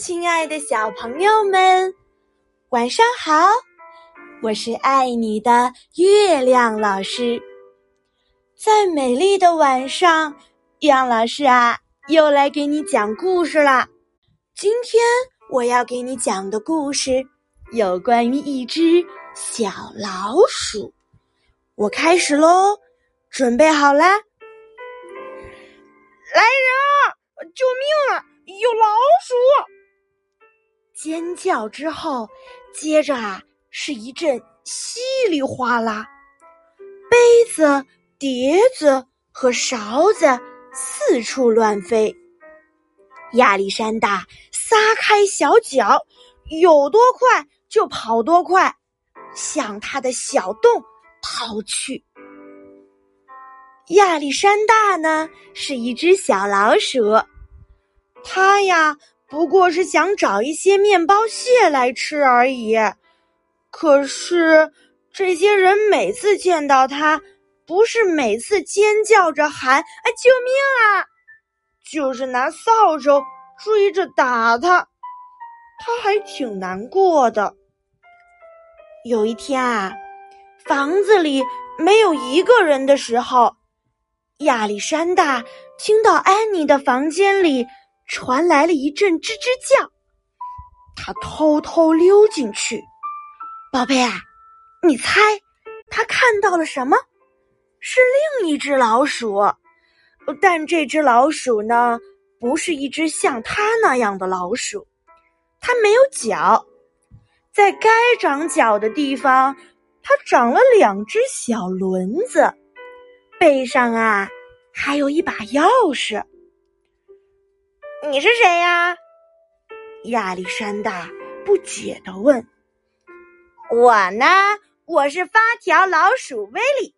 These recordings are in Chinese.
亲爱的小朋友们，晚上好！我是爱你的月亮老师。在美丽的晚上，月亮老师啊，又来给你讲故事啦。今天我要给你讲的故事，有关于一只小老鼠。我开始喽，准备好啦！来人啊！救命啊！有老鼠！尖叫之后，接着啊是一阵稀里哗啦，杯子、碟子和勺子四处乱飞。亚历山大撒开小脚，有多快就跑多快，向他的小洞跑去。亚历山大呢是一只小老鼠，它呀。不过是想找一些面包屑来吃而已，可是这些人每次见到他，不是每次尖叫着喊“哎，救命啊”，就是拿扫帚追着打他，他还挺难过的。有一天啊，房子里没有一个人的时候，亚历山大听到安妮的房间里。传来了一阵吱吱叫，他偷偷溜进去。宝贝啊，你猜他看到了什么？是另一只老鼠，但这只老鼠呢，不是一只像它那样的老鼠，它没有脚，在该长脚的地方，它长了两只小轮子，背上啊，还有一把钥匙。你是谁呀？亚历山大不解的问。我呢，我是发条老鼠威利，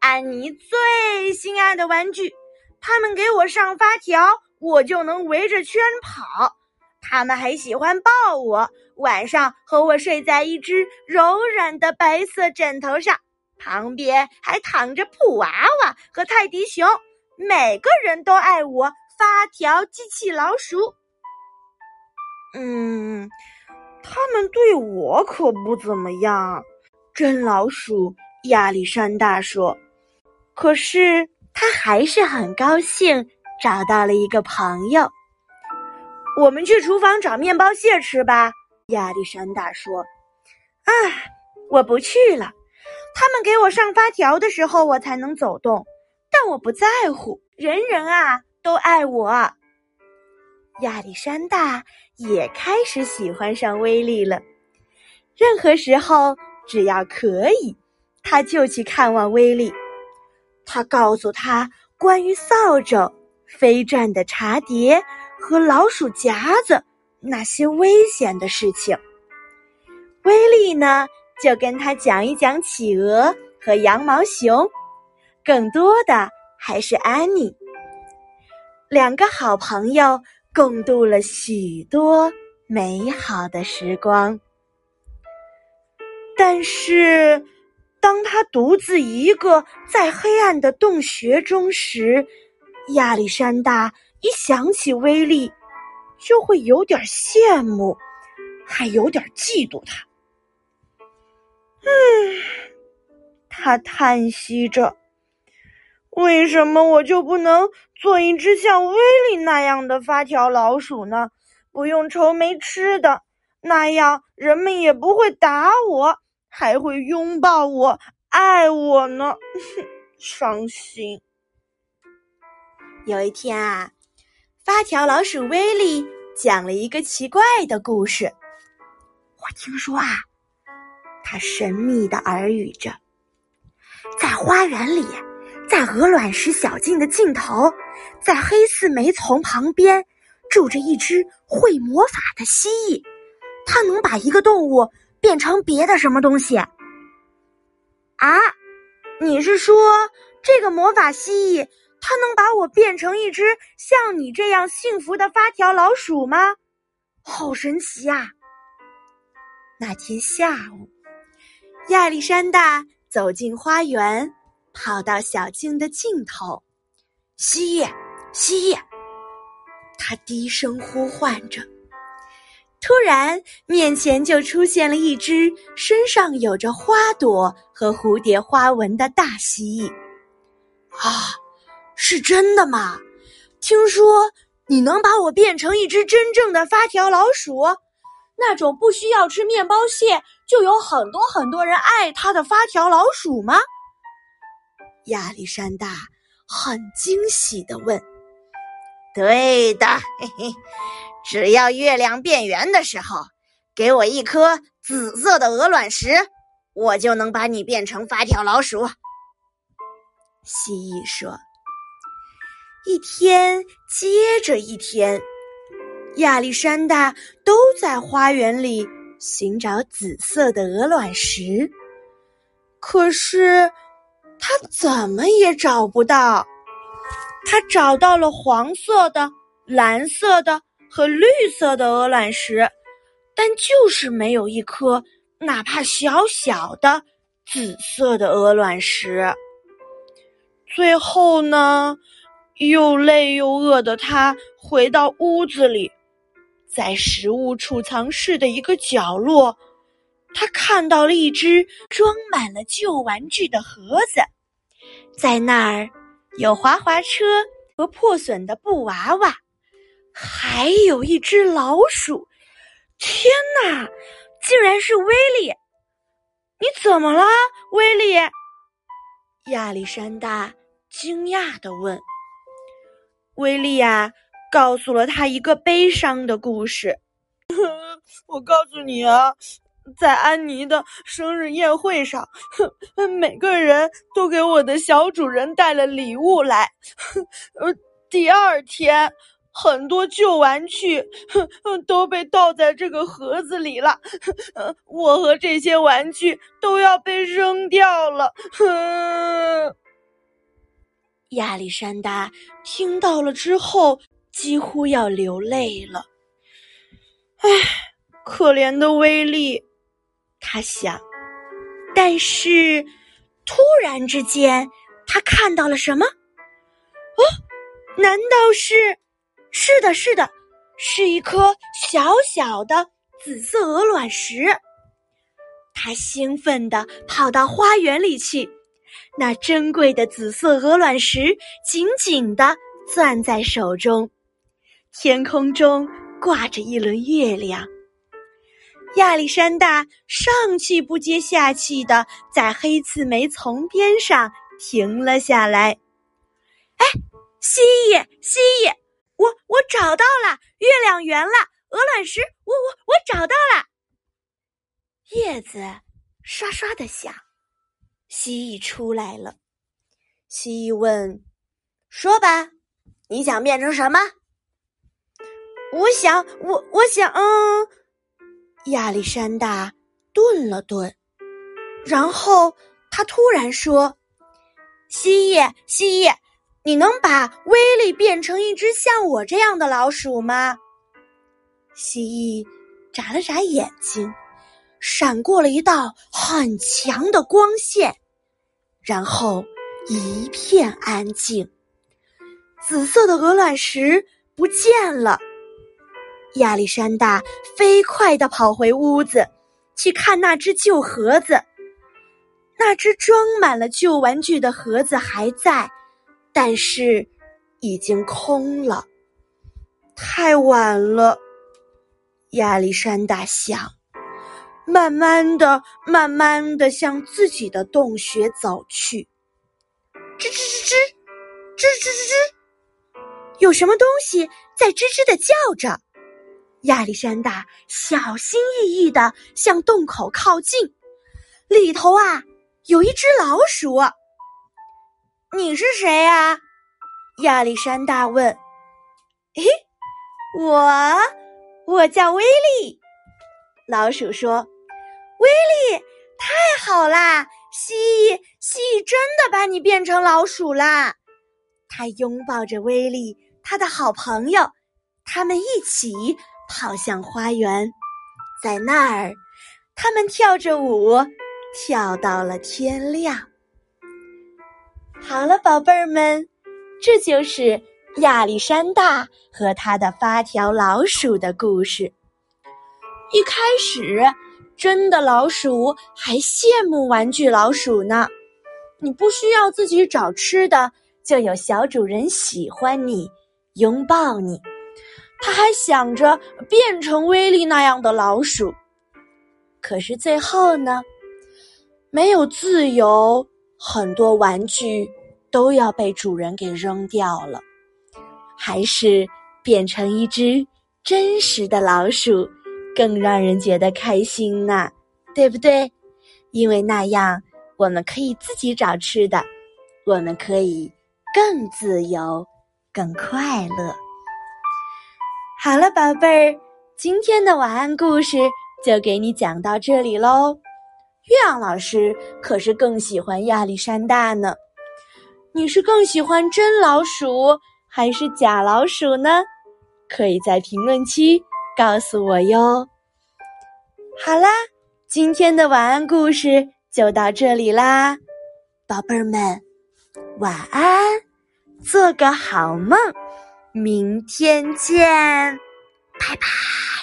安妮最心爱的玩具。他们给我上发条，我就能围着圈跑。他们还喜欢抱我，晚上和我睡在一只柔软的白色枕头上，旁边还躺着布娃娃和泰迪熊。每个人都爱我。发条机器老鼠，嗯，他们对我可不怎么样。真老鼠亚历山大说：“可是他还是很高兴找到了一个朋友。”我们去厨房找面包屑吃吧。亚历山大说：“啊，我不去了。他们给我上发条的时候，我才能走动。但我不在乎，人人啊。”都爱我，亚历山大也开始喜欢上威利了。任何时候只要可以，他就去看望威利。他告诉他关于扫帚、飞转的茶碟和老鼠夹子那些危险的事情。威利呢，就跟他讲一讲企鹅和羊毛熊，更多的还是安妮。两个好朋友共度了许多美好的时光，但是当他独自一个在黑暗的洞穴中时，亚历山大一想起威利，就会有点羡慕，还有点嫉妒他。嗯，他叹息着。为什么我就不能做一只像威利那样的发条老鼠呢？不用愁没吃的，那样人们也不会打我，还会拥抱我、爱我呢。伤心。有一天啊，发条老鼠威利讲了一个奇怪的故事。我听说啊，他神秘的耳语着，在花园里。在鹅卵石小径的尽头，在黑刺梅丛旁边，住着一只会魔法的蜥蜴。它能把一个动物变成别的什么东西？啊，你是说这个魔法蜥蜴，它能把我变成一只像你这样幸福的发条老鼠吗？好神奇呀！那天下午，亚历山大走进花园。跑到小径的尽头，蜥蜴，蜥蜴，他低声呼唤着。突然，面前就出现了一只身上有着花朵和蝴蝶花纹的大蜥蜴。啊，是真的吗？听说你能把我变成一只真正的发条老鼠，那种不需要吃面包屑就有很多很多人爱它的发条老鼠吗？亚历山大很惊喜地问：“对的，嘿嘿。”只要月亮变圆的时候，给我一颗紫色的鹅卵石，我就能把你变成发条老鼠。蜥蜴说：“一天接着一天，亚历山大都在花园里寻找紫色的鹅卵石，可是他怎么也找不到。他找到了黄色的、蓝色的。”和绿色的鹅卵石，但就是没有一颗哪怕小小的紫色的鹅卵石。最后呢，又累又饿的他回到屋子里，在食物储藏室的一个角落，他看到了一只装满了旧玩具的盒子，在那儿有滑滑车和破损的布娃娃。还有一只老鼠！天哪，竟然是威利！你怎么了，威利？亚历山大惊讶的问。威利呀，告诉了他一个悲伤的故事。我告诉你啊，在安妮的生日宴会上，哼每个人都给我的小主人带了礼物来。哼呃，第二天。很多旧玩具哼都被倒在这个盒子里了，哼我和这些玩具都要被扔掉了。哼亚历山大听到了之后，几乎要流泪了。唉，可怜的威力，他想。但是，突然之间，他看到了什么？哦，难道是？是的，是的，是一颗小小的紫色鹅卵石。他兴奋地跑到花园里去，那珍贵的紫色鹅卵石紧紧地攥在手中。天空中挂着一轮月亮。亚历山大上气不接下气的在黑刺梅丛边上停了下来。哎，蜥蜴，蜥蜴！我我找到了，月亮圆了，鹅卵石，我我我找到了。叶子刷刷的响，蜥蜴出来了。蜥蜴问：“说吧，你想变成什么？”我想，我我想，嗯。亚历山大顿了顿，然后他突然说：“蜥蜴，蜥蜴。”你能把威力变成一只像我这样的老鼠吗？蜥蜴眨了眨眼睛，闪过了一道很强的光线，然后一片安静。紫色的鹅卵石不见了。亚历山大飞快地跑回屋子，去看那只旧盒子。那只装满了旧玩具的盒子还在。但是，已经空了。太晚了，亚历山大想，慢慢的、慢慢的向自己的洞穴走去。吱吱吱吱，吱吱吱吱，有什么东西在吱吱的叫着。亚历山大小心翼翼的向洞口靠近，里头啊，有一只老鼠。你是谁呀？亚历山大问。嘿，我，我叫威利。老鼠说：“威利，太好啦！蜥蜴，蜥蜴真的把你变成老鼠啦！”他拥抱着威利，他的好朋友，他们一起跑向花园，在那儿，他们跳着舞，跳到了天亮。好了，宝贝儿们，这就是亚历山大和他的发条老鼠的故事。一开始，真的老鼠还羡慕玩具老鼠呢。你不需要自己找吃的，就有小主人喜欢你，拥抱你。他还想着变成威力那样的老鼠。可是最后呢，没有自由，很多玩具都要被主人给扔掉了，还是变成一只真实的老鼠，更让人觉得开心呢，对不对？因为那样我们可以自己找吃的，我们可以更自由、更快乐。好了，宝贝儿，今天的晚安故事。就给你讲到这里喽。月亮老师可是更喜欢亚历山大呢。你是更喜欢真老鼠还是假老鼠呢？可以在评论区告诉我哟。好啦，今天的晚安故事就到这里啦，宝贝儿们，晚安，做个好梦，明天见，拜拜。